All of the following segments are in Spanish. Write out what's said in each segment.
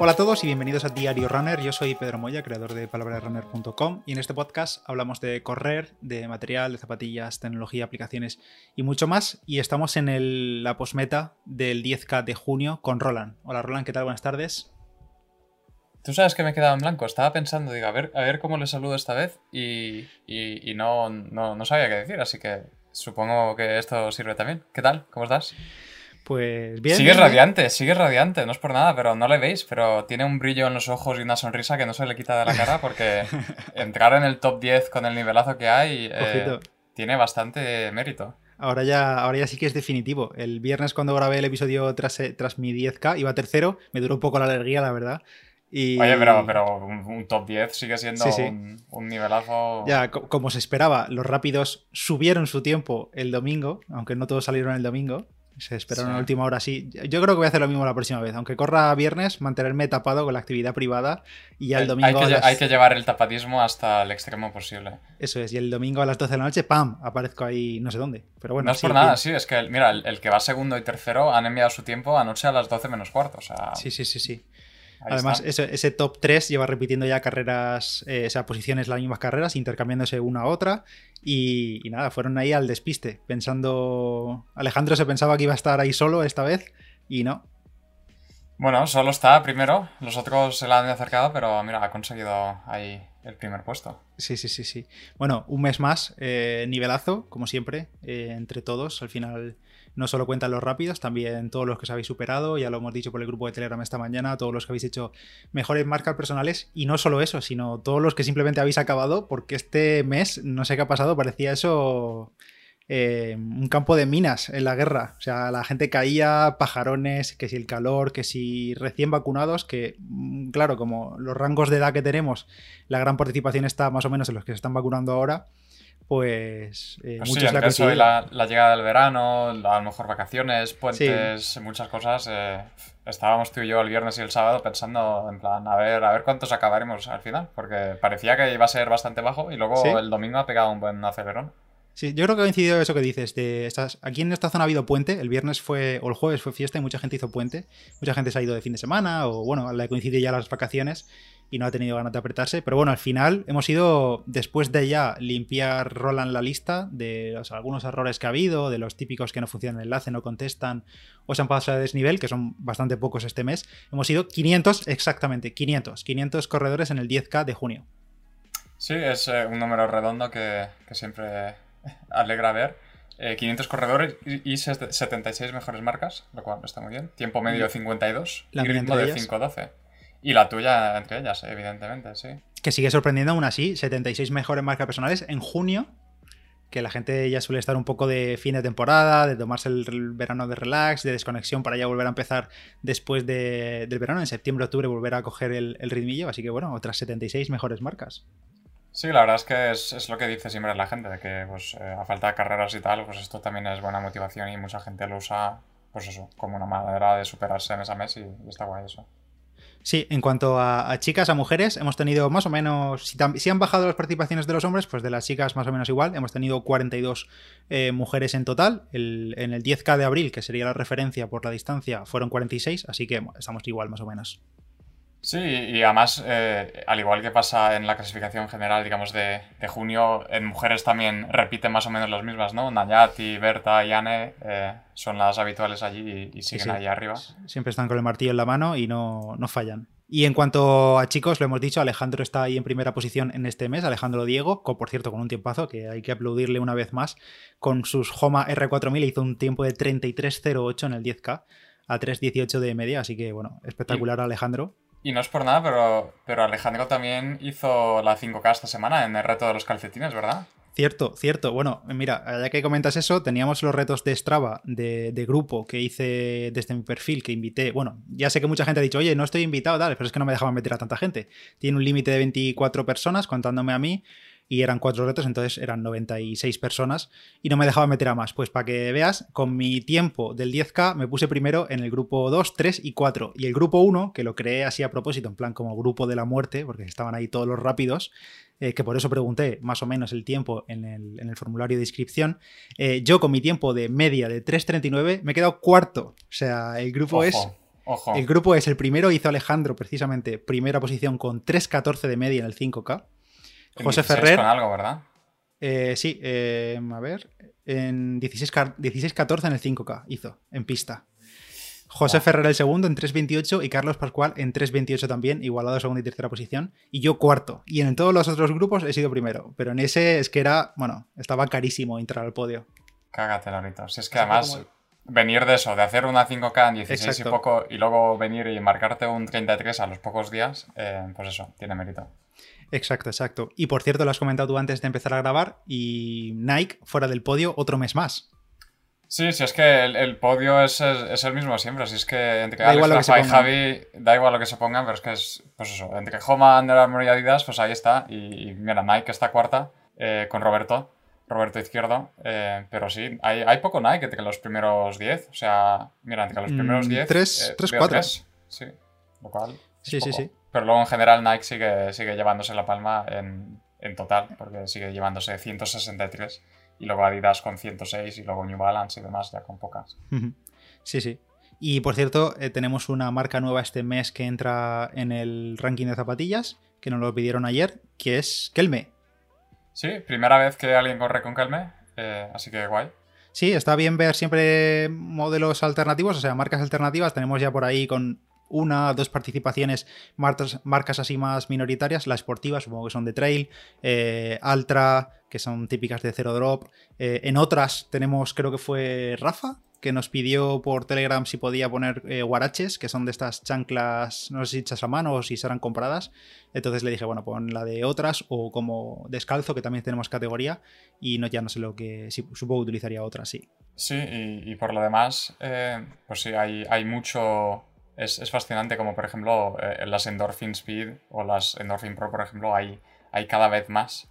Hola a todos y bienvenidos a Diario Runner. Yo soy Pedro Moya, creador de palabrasrunner.com y en este podcast hablamos de correr, de material, de zapatillas, tecnología, aplicaciones y mucho más. Y estamos en la posmeta del 10K de junio con Roland. Hola Roland, ¿qué tal? Buenas tardes. Tú sabes que me he quedado en blanco. Estaba pensando, digo, a ver, cómo le saludo esta vez y, no sabía qué decir, así que supongo que esto sirve también. ¿Qué tal? ¿Cómo estás? Pues bien. Sigue radiante, sigue radiante, no es por nada, pero no le veis, pero tiene un brillo en los ojos y una sonrisa que no se le quita de la cara porque entrar en el top 10 con el nivelazo que hay eh, tiene bastante mérito. Ahora ya, ahora ya sí que es definitivo. El viernes cuando grabé el episodio tras, eh, tras mi 10K iba tercero, me duró un poco la alergia, la verdad. Oye, pero, pero un, top 10 sigue siendo Un, nivelazo. Ya, como se esperaba, los rápidos subieron su tiempo el domingo, aunque no todos salieron el domingo. Se esperaron la última hora, sí. Yo creo que voy a hacer lo mismo la próxima vez. Aunque corra viernes, mantenerme tapado con la actividad privada y ya el domingo. Hay que, llevar el tapadismo hasta el extremo posible. Eso es, y el domingo a las 12 de la noche, ¡pam! Aparezco ahí no sé dónde. Pero bueno, no es por nada, sí, es que, mira, el, que va segundo y tercero han enviado su tiempo anoche a las 12 menos cuarto. O sea... Sí, sí, sí, sí. Además, ese, top 3 lleva repitiendo ya carreras, eh, o sea, posiciones las mismas carreras, intercambiándose una a otra. Y, nada, fueron ahí al despiste, pensando. Alejandro se pensaba que iba a estar ahí solo esta vez, y no. Bueno, solo está primero, los otros se la han acercado, pero mira, ha conseguido ahí el primer puesto. Sí, sí, sí, sí. Bueno, un mes más, eh, nivelazo, como siempre, eh, entre todos. Al final no solo cuentan los rápidos, también todos los que os habéis superado, ya lo hemos dicho por el grupo de Telegram esta mañana, todos los que habéis hecho mejores marcas personales y no solo eso, sino todos los que simplemente habéis acabado, porque este mes, no sé qué ha pasado, parecía eso eh, un campo de minas en la guerra. O sea, la gente caía, pajarones, que si el calor, que si recién vacunados, que mm, claro, como los rangos de edad que tenemos, la gran participación está más o menos en los que se están vacunando ahora pues, eh, pues muchos la, la, llegada del verano, a lo mejor vacaciones, puentes, muchas cosas. Eh, estábamos tú y yo el viernes y el sábado pensando en plan, a ver, a ver cuántos acabaremos al final, porque parecía que iba a ser bastante bajo y luego el domingo ha pegado un buen acelerón. Sí, yo creo que ha coincidido eso que dices. De estas, aquí en esta zona ha habido puente. El viernes fue, o el jueves fue fiesta y mucha gente hizo puente. Mucha gente se ha ido de fin de semana, o bueno, le coincide ya las vacaciones y no ha tenido ganas de apretarse. Pero bueno, al final hemos ido, después de ya limpiar Roland la lista de algunos errores que ha habido, de los típicos que no funcionan el enlace, no contestan o se han pasado a desnivel, que son bastante pocos este mes, hemos ido 500, exactamente, 500, 500 corredores en el 10K de junio. Sí, es eh, un número redondo que, siempre alegra ver. 500 eh, corredores y, 76 mejores marcas, lo cual está muy bien. Tiempo medio de 52 y ritmo de 5.12. Y la tuya entre ellas, evidentemente, sí. Que sigue sorprendiendo aún así, 76 mejores marcas personales en junio, que la gente ya suele estar un poco de fin de temporada, de tomarse el, verano de relax, de desconexión para ya volver a empezar después del verano, en septiembre, octubre, volver a coger el, el, ritmillo. Así que bueno, otras 76 mejores marcas. Sí, la verdad es que es, lo que dice siempre la gente, de que pues, eh, a falta de carreras y tal, pues esto también es buena motivación y mucha gente lo usa, pues eso, como una manera de superarse en esa mes y está guay eso. Sí, en cuanto a, chicas, a mujeres, hemos tenido más o menos, si, han bajado las participaciones de los hombres, pues de las chicas más o menos igual, hemos tenido 42 eh, mujeres en total, en el 10K de abril, que sería la referencia por la distancia, fueron 46, así que estamos igual más o menos. Sí, y además, eh, al igual que pasa en la clasificación general, digamos, de, junio, en mujeres también repiten más o menos las mismas, ¿no? Nayati, Berta y Anne eh, son las habituales allí y, siguen ahí arriba. Siempre están con el martillo en la mano y no, no, fallan. Y en cuanto a chicos, lo hemos dicho, Alejandro está ahí en primera posición en este mes, Alejandro Diego, con, por cierto, con un tiempazo que hay que aplaudirle una vez más, con sus Homa R4000 hizo un tiempo de 33.08 en el 10K a 3.18 de media, así que bueno, espectacular Alejandro. Y no es por nada, pero, pero Alejandro también hizo la 5K esta semana en el reto de los calcetines, ¿verdad? Cierto, cierto. Bueno, mira, ya que comentas eso, teníamos los retos de Strava de, grupo que hice desde mi perfil, que invité. Bueno, ya sé que mucha gente ha dicho, oye, no estoy invitado, tal, pero es que no me dejaban meter a tanta gente. Tiene un límite de 24 personas, contándome a mí y eran cuatro retos, entonces eran 96 personas y no me dejaba meter a más. Pues para que veas, con mi tiempo del 10K me puse primero en el grupo 2, 3 y 4. Y el grupo 1, que lo creé así a propósito, en plan como grupo de la muerte, porque estaban ahí todos los rápidos, eh, que por eso pregunté más o menos el tiempo en el, formulario de inscripción, eh, yo con mi tiempo de media de 3.39 me he quedado cuarto. O sea, el grupo es Ojo. El grupo es el primero, hizo Alejandro precisamente primera posición con 3.14 de media en el 5K. José 16 Ferrer, Con algo, ¿verdad? eh, sí, eh, a ver, en 16.14 16-14 en el 5K hizo, en pista. José Wow. Ferrer el segundo en 3.28 y Carlos Pascual en 3.28 también, igualado segunda y tercera posición. Y yo cuarto. Y en todos los otros grupos he sido primero. Pero en ese es que era, bueno, estaba carísimo entrar al podio. Cágate, Lorito. Si es que además, como- venir de eso, de hacer una 5K en 16 Exacto. y poco, y luego venir y marcarte un 33 a los pocos días, eh, pues eso, tiene mérito. Exacto, exacto. Y por cierto, lo has comentado tú antes de empezar a grabar. Y Nike fuera del podio otro mes más. Sí, si es que el, el podio es, es- es el mismo siempre. Si es que entre Da Alex, igual lo que se Rafa y. Javi, da igual lo que se pongan, pero es que es, pues eso, entre Homa, Under Armour y Adidas, pues ahí está. Y, y mira, Nike está cuarta eh, con Roberto, Roberto Izquierdo. eh, pero sí, hay, hay poco Nike entre los primeros 10. O sea, mira, entre los Mm, primeros 10. tres- eh, tres, cuatro. tres. Sí, lo cual. Sí, sí, poco. sí. Pero luego en general Nike sigue, sigue llevándose la palma en, en total, porque sigue llevándose 163. Y luego Adidas con 106 y luego New Balance y demás ya con pocas. Sí, sí. Y por cierto, eh, tenemos una marca nueva este mes que entra en el ranking de zapatillas, que nos lo pidieron ayer, que es Kelme. Sí, primera vez que alguien corre con Kelme, eh, así que guay. Sí, está bien ver siempre modelos alternativos, o sea, marcas alternativas. Tenemos ya por ahí con una, dos participaciones, marcas, así más minoritarias, las esportivas, supongo que son de trail, eh, Altra, que son típicas de Zero Drop. Eh, en otras tenemos, creo que fue Rafa, que nos pidió por Telegram si podía poner eh, guaraches, que son de estas chanclas, no sé si hechas a mano o si serán compradas. Entonces le dije, bueno, pon la de otras o como descalzo, que también tenemos categoría, y no ya no sé lo que, supongo que utilizaría otras, sí. Sí, y, y por lo demás, eh, pues sí, hay, hay mucho... Es, es fascinante como, por ejemplo, eh, las Endorphin Speed o las Endorphin Pro, por ejemplo, hay, hay cada vez más.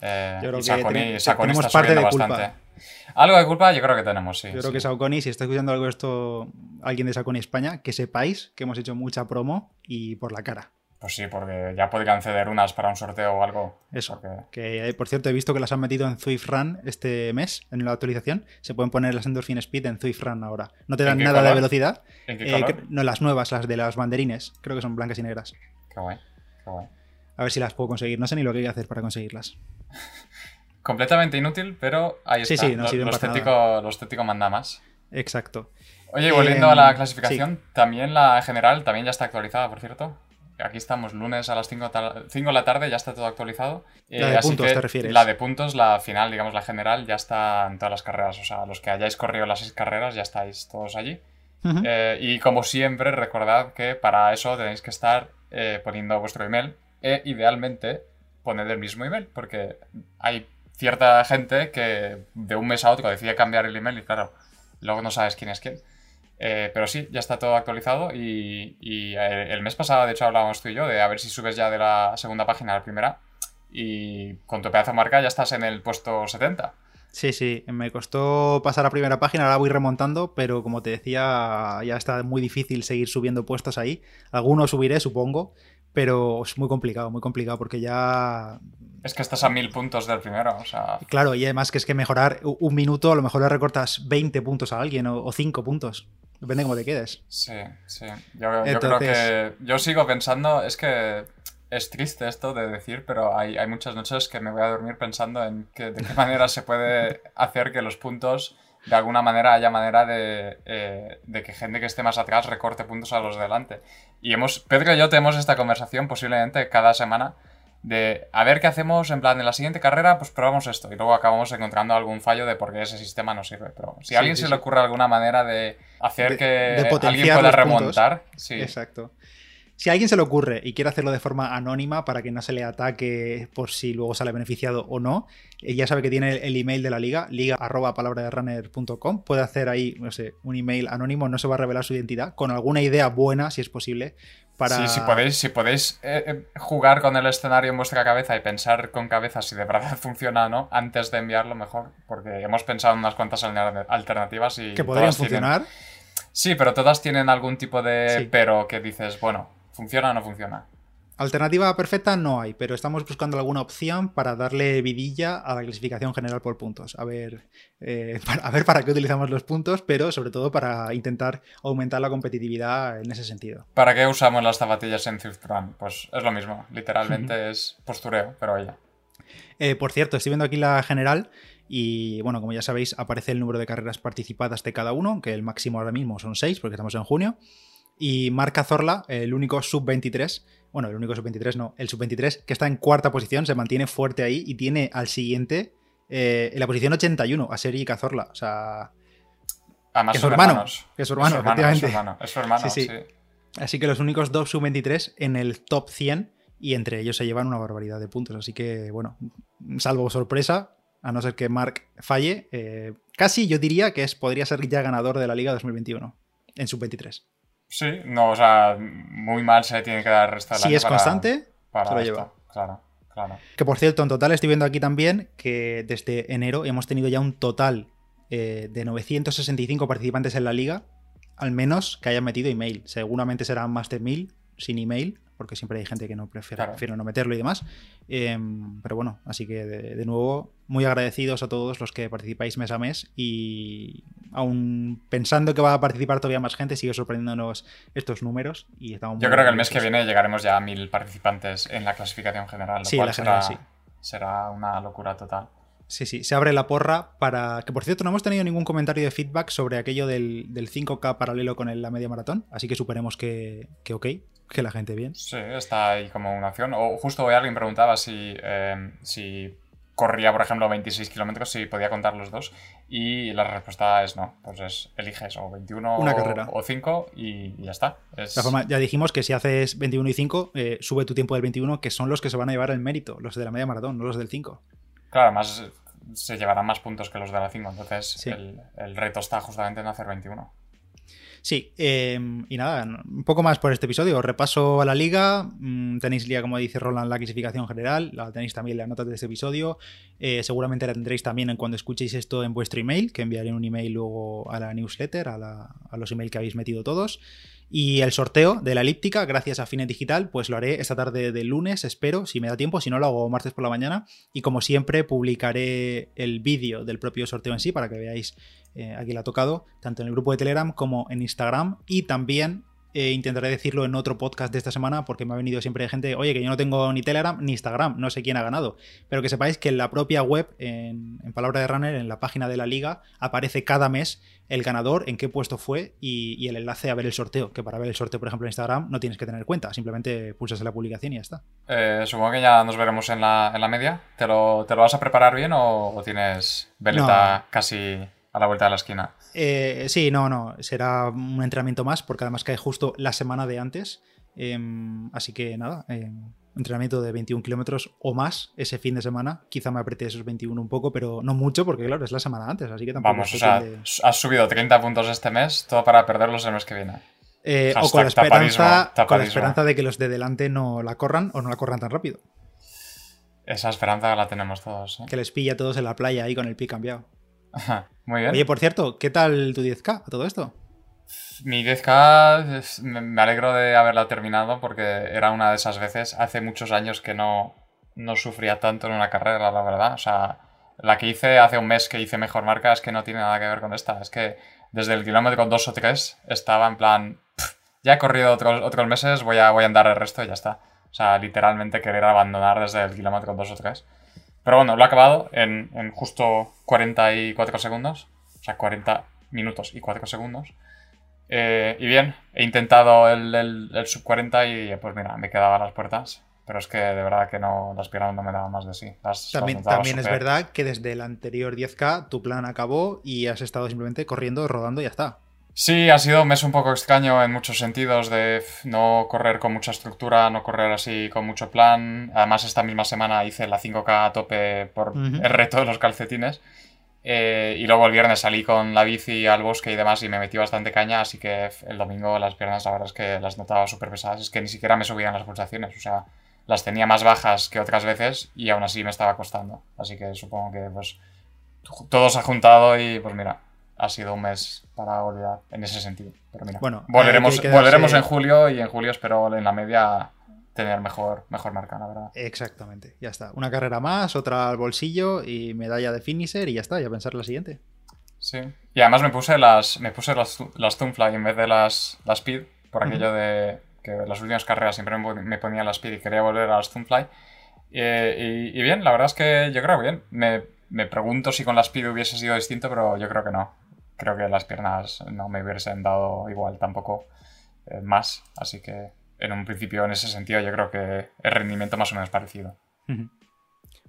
Eh, Yo creo y que Saucony, tiene- Saucony tenemos está parte subiendo de culpa. bastante. Algo de culpa yo creo que tenemos, sí. Yo creo sí. que Saucony, si está escuchando algo de esto, alguien de Saucony España, que sepáis que hemos hecho mucha promo y por la cara. Pues sí, porque ya podrían ceder unas para un sorteo o algo. Eso. porque- Que eh, por cierto he visto que las han metido en Zwift Run este mes, en la actualización. Se pueden poner las Endorphin Speed en Zwift Run ahora. No te ¿En dan nada de velocidad. ¿En qué Eh, color? no, las nuevas, las de las banderines. Creo que son blancas y negras. Qué guay, qué guay. A ver si las puedo conseguir. No sé ni lo que hay que hacer para conseguirlas. Completamente inútil, pero ahí Sí, está. sí, no lo, sirven lo para estético, lo estético manda más. Exacto. Oye, y volviendo a Em, la clasificación, también la general también ya está actualizada, por cierto. Aquí estamos lunes a las 5 de la tarde, ya está todo actualizado. La Eh, de así puntos, que ¿te refieres? La de puntos, la final, digamos, la general, ya está en todas las carreras. O sea, los que hayáis corrido las seis carreras, ya estáis todos allí. Eh, y como siempre, recordad que para eso tenéis que estar eh, poniendo vuestro email e idealmente poned el mismo email, porque hay cierta gente que de un mes a otro decide cambiar el email y claro, luego no sabes quién es quién. Eh, pero sí, ya está todo actualizado y, y, eh, el mes pasado, de hecho, hablábamos tú y yo de a ver si subes ya de la segunda página a la primera y con tu pedazo de marca ya estás en el puesto 70. Sí, sí, me costó pasar a primera página, ahora voy remontando, pero como te decía, ya está muy difícil seguir subiendo puestos ahí. Algunos subiré, supongo, pero es muy complicado, muy complicado, porque ya... Es que estás a mil puntos del primero, o sea, Claro, y además que es que mejorar un minuto, a lo mejor le recortas 20 puntos a alguien o, o 5 puntos, depende de cómo te quedes. Sí, sí. Yo, yo creo que. Yo sigo pensando. Es que es triste esto de decir, pero hay, hay muchas noches que me voy a dormir pensando en que, de qué manera se puede hacer que los puntos. De alguna manera haya manera de, eh, de que gente que esté más atrás recorte puntos a los de delante. Y hemos, Pedro y yo tenemos esta conversación posiblemente cada semana de a ver qué hacemos, en plan, en la siguiente carrera, pues probamos esto. Y luego acabamos encontrando algún fallo de por qué ese sistema no sirve. Pero si Sí, a alguien sí, se sí. le ocurre alguna manera de hacer De- que de alguien pueda puntos. remontar, sí. Exacto. Si a alguien se le ocurre y quiere hacerlo de forma anónima para que no se le ataque por si luego sale beneficiado o no, eh, ya sabe que tiene el email de la liga, liga arroba. Puede hacer ahí, no sé, un email anónimo, no se va a revelar su identidad, con alguna idea buena, si es posible, para... Sí, si podéis, si podéis eh, eh, jugar con el escenario en vuestra cabeza y pensar con cabeza si de verdad funciona o no, antes de enviarlo mejor, porque hemos pensado en unas cuantas alternativas y... que podrían tienen- funcionar. Sí, pero todas tienen algún tipo de Sí. pero que dices, bueno, ¿funciona o no funciona? Alternativa perfecta no hay, pero estamos buscando alguna opción para darle vidilla a la clasificación general por puntos. A ver, eh, para, a ver para qué utilizamos los puntos, pero sobre todo para intentar aumentar la competitividad en ese sentido. ¿Para qué usamos las zapatillas en Thrift Run? Pues es lo mismo, literalmente es postureo, pero oye. Eh, por cierto, estoy viendo aquí la general y bueno, como ya sabéis, aparece el número de carreras participadas de cada uno, que el máximo ahora mismo son 6 porque estamos en junio. Y Marca Zorla, el único sub-23, bueno, el único sub-23 no, el sub-23 que está en cuarta posición, se mantiene fuerte ahí y tiene al siguiente eh, en la posición 81 a Seri Cazorla. O sea. Además, que es su hermano. Que es su hermano, efectivamente. Es su hermano, es su hermano sí, sí. Así que los únicos dos sub-23 en el top 100 y entre ellos se llevan una barbaridad de puntos. Así que, bueno, salvo sorpresa, a no ser que Mark falle, eh, casi yo diría que es, podría ser ya ganador de la Liga 2021 en sub-23. Sí, no, o sea, muy mal se tiene que dar el resto Si es constante, se lo lleva. Claro, claro. Que por cierto, en total estoy viendo aquí también que desde enero hemos tenido ya un total eh, de 965 participantes en la liga, al menos que hayan metido email. Seguramente serán más de 1000 sin email, porque siempre hay gente que no prefiere, no meterlo y demás. Em, pero bueno, así que de, nuevo, muy agradecidos a todos los que participáis mes a mes y aún pensando que va a participar todavía más gente, sigue sorprendiéndonos estos números y estamos Yo creo que el mes que viene llegaremos ya a mil participantes en la clasificación general, lo sí, cual será, sí. será una locura total. Sí, sí, se abre la porra para. Que por cierto, no hemos tenido ningún comentario de feedback sobre aquello del, 5K paralelo con la media maratón, así que superemos que, que ok, que la gente bien. Sí, está ahí como una opción. O justo hoy alguien preguntaba si, eh, si corría, por ejemplo, 26 kilómetros, si podía contar los dos. Y la respuesta es no. Pues es, eliges o 21 Una carrera. o 5 y, ya está. forma, ya dijimos que si haces 21 y 5, eh, sube tu tiempo del 21, que son los que se van a llevar el mérito, los de la media maratón, no los del 5. Claro, además se llevarán más puntos que los de la 5, entonces el, el reto está justamente en hacer 21. Sí, em, y nada, un poco más por este episodio. Repaso a la liga. Mm, tenéis como dice Roland, la clasificación general. La tenéis también las notas de este episodio. Eh, seguramente la tendréis también en cuando escuchéis esto en vuestro email, que enviaré un email luego a la newsletter, a, a los emails que habéis metido todos. Y el sorteo de la elíptica, gracias a Fine Digital, pues lo haré esta tarde de lunes, espero, si me da tiempo, si no lo hago martes por la mañana. Y como siempre, publicaré el vídeo del propio sorteo en sí para que veáis, eh, aquí la ha tocado, tanto en el grupo de Telegram como en Instagram. Y también eh, intentaré decirlo en otro podcast de esta semana porque me ha venido siempre gente, oye, que yo no tengo ni Telegram ni Instagram, no sé quién ha ganado. Pero que sepáis que en la propia web, en, Palabra de Runner, en la página de la liga, aparece cada mes el ganador, en qué puesto fue y, el enlace a ver el sorteo. Que para ver el sorteo, por ejemplo, en Instagram no tienes que tener cuenta, simplemente pulsas en la publicación y ya está. Eh, supongo que ya nos veremos en la, media. ¿Te lo, ¿Te lo, vas a preparar bien o, tienes veleta casi a la vuelta de la esquina? Eh, sí, no, no. Será un entrenamiento más porque además cae justo la semana de antes. Em, así que nada, em, entrenamiento de 21 kilómetros o más ese fin de semana. Quizá me apreté esos 21 un poco, pero no mucho porque, claro, es la semana antes, así que tampoco. Vamos, o sea, has subido 30 puntos este mes, todo para perderlos el mes que viene. Eh, o con la, esperanza, con la esperanza de que los de delante no la corran o no la corran tan rápido. Esa esperanza la tenemos todos. ¿eh? Que les pilla a todos en la playa ahí con el pie cambiado. Muy bien. Oye, por cierto, ¿qué tal tu 10K a todo esto? Mi 10K me alegro de haberla terminado porque era una de esas veces, hace muchos años que no, no sufría tanto en una carrera, la verdad. O sea, la que hice hace un mes que hice mejor marca es que no tiene nada que ver con esta. Es que desde el kilómetro 2 o 3 estaba en plan, ya he corrido otros, otros meses, voy a, voy a andar el resto y ya está. O sea, literalmente querer abandonar desde el kilómetro 2 o 3. Pero bueno, lo he acabado en, en justo 44 segundos. O sea, 40 minutos y 4 segundos. Eh, y bien, he intentado el, el, sub 40 y pues mira, me quedaba a las puertas. Pero es que de verdad que no, las piernas no me daban más de sí. también también es verdad que desde el anterior 10K tu plan acabó y has estado simplemente corriendo, rodando y ya está. Sí, ha sido un mes un poco extraño en muchos sentidos de no correr con mucha estructura, no correr así con mucho plan. Además, esta misma semana hice la 5K a tope por el reto de los calcetines. Eh, y luego el viernes salí con la bici al bosque y demás y me metí bastante caña, así que el domingo las piernas la verdad es que las notaba súper pesadas, es que ni siquiera me subían las pulsaciones, o sea, las tenía más bajas que otras veces y aún así me estaba costando. Así que supongo que pues todo se ha juntado y pues mira, ha sido un mes para olvidar en ese sentido. Pero mira, bueno, volveremos, volveremos en julio y en julio espero en la media tener mejor, mejor marca, la verdad. Exactamente, ya está. Una carrera más, otra al bolsillo y medalla de finisher y ya está, ya pensar la siguiente. Sí. Y además me puse las, me puse las, las Tunfly en vez de las, las Speed, por aquello de que las últimas carreras siempre me ponía las Speed y quería volver a las Tunfly. y, bien, la verdad es que yo creo bien. Me, me pregunto si con las Speed hubiese sido distinto, pero yo creo que no. Creo que las piernas no me hubiesen dado igual tampoco eh, más. Así que en un principio, en ese sentido, yo creo que el rendimiento más o menos parecido.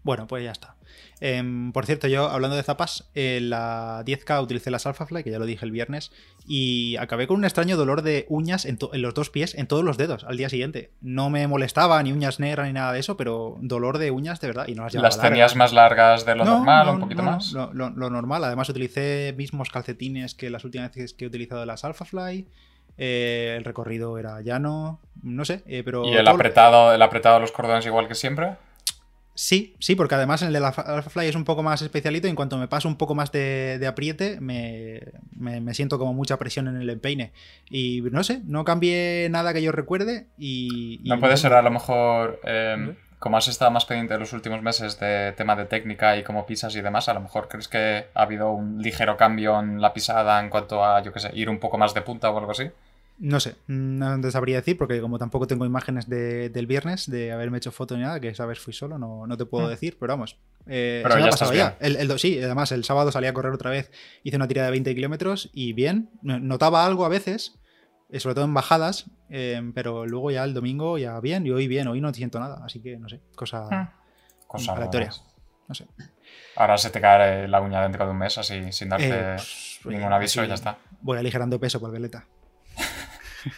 Bueno, pues ya está. Em, por cierto, yo hablando de zapas, en la 10K utilicé las Alphafly, que ya lo dije el viernes, y acabé con un extraño dolor de uñas en, los dos pies, en todos los dedos, al día siguiente. No me molestaba ni uñas negras ni nada de eso, pero dolor de uñas de verdad. Y no las, ¿Las tenías más largas de lo normal o un poquito más? Lo, lo, normal. Además, utilicé mismos calcetines que las últimas veces que he utilizado las Alphafly. Eh, el recorrido era llano, no sé, eh, pero... ¿Y el apretado, el apretado de los cordones igual que siempre? Sí, sí, porque además el de la Alphafly es un poco más especialito y en cuanto me paso un poco más de, apriete me, siento como mucha presión en el empeine. Y no sé, no cambié nada que yo recuerde y... no puede ser a lo mejor, em, como has estado más pendiente de los últimos meses de tema de técnica y cómo pisas y demás, a lo mejor crees que ha habido un ligero cambio en la pisada en cuanto a, yo qué sé, ir un poco más de punta o algo así. No sé, no te sabría decir porque como tampoco tengo imágenes del viernes de haberme hecho foto ni nada, que esa vez fui solo, no, no te puedo mm. decir, pero vamos. Eh, pero ya ha pasado ya. El, sí, además el sábado salí a correr otra vez, hice una tirada de 20 kilómetros y bien, notaba algo a veces, eh, sobre todo en bajadas, eh, pero luego ya el domingo ya bien y hoy bien, hoy no siento nada, así que no sé, cosa, mm. cosa aleatoria. No sé. Ahora se te cae la uña dentro de un mes así sin darte pues, ningún aviso y ya está. Voy aligerando peso por veleta.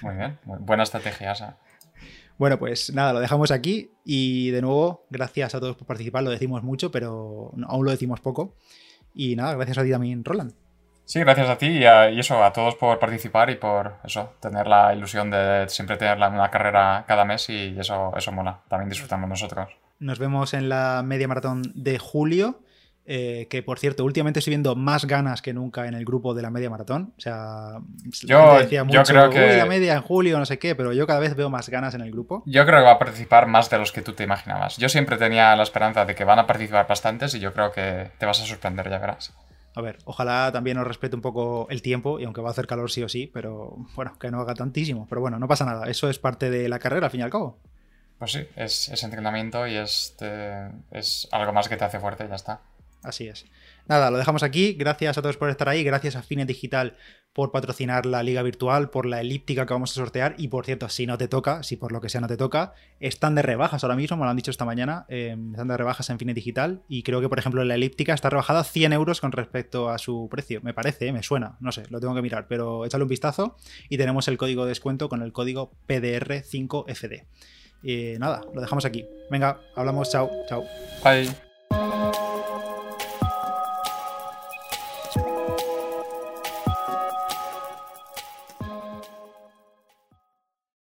Muy bien, buena estrategia esa. Bueno, pues nada, lo dejamos aquí y de nuevo, gracias a todos por participar, lo decimos mucho, pero aún lo decimos poco. Y nada, gracias a ti también, Roland. Sí, gracias a ti y, a, eso, a todos por participar y por eso, tener la ilusión de siempre tener una carrera cada mes y eso, eso mola. También disfrutamos nosotros. Nos vemos en la media maratón de julio eh, que por cierto, últimamente estoy viendo más ganas que nunca en el grupo de la media maratón. O sea, yo, decía mucho, creo que. la media en julio, no sé qué, pero yo cada vez veo más ganas en el grupo. Yo creo que va a participar más de los que tú te imaginabas. Yo siempre tenía la esperanza de que van a participar bastantes y yo creo que te vas a sorprender, ya verás. A ver, ojalá también os respete un poco el tiempo, y aunque va a hacer calor sí o sí, pero bueno, que no haga tantísimo. Pero bueno, no pasa nada, eso es parte de la carrera al fin y al cabo. Pues sí, es, entrenamiento y es, es algo más que te hace fuerte, ya está. Así es. Nada, lo dejamos aquí. Gracias a todos por estar ahí. Gracias a Fine Digital por patrocinar la liga virtual, por la elíptica que vamos a sortear. Y por cierto, si no te toca, si por lo que sea no te toca, están de rebajas ahora mismo, me lo han dicho esta mañana. Em, están de rebajas en Fine Digital. Y creo que, por ejemplo, la elíptica está rebajada 100 euros con respecto a su precio. Me parece, me suena. No sé, lo tengo que mirar. Pero échale un vistazo. Y tenemos el código de descuento con el código PDR5FD. Y nada, lo dejamos aquí. Venga, hablamos. Chao, chao. Bye.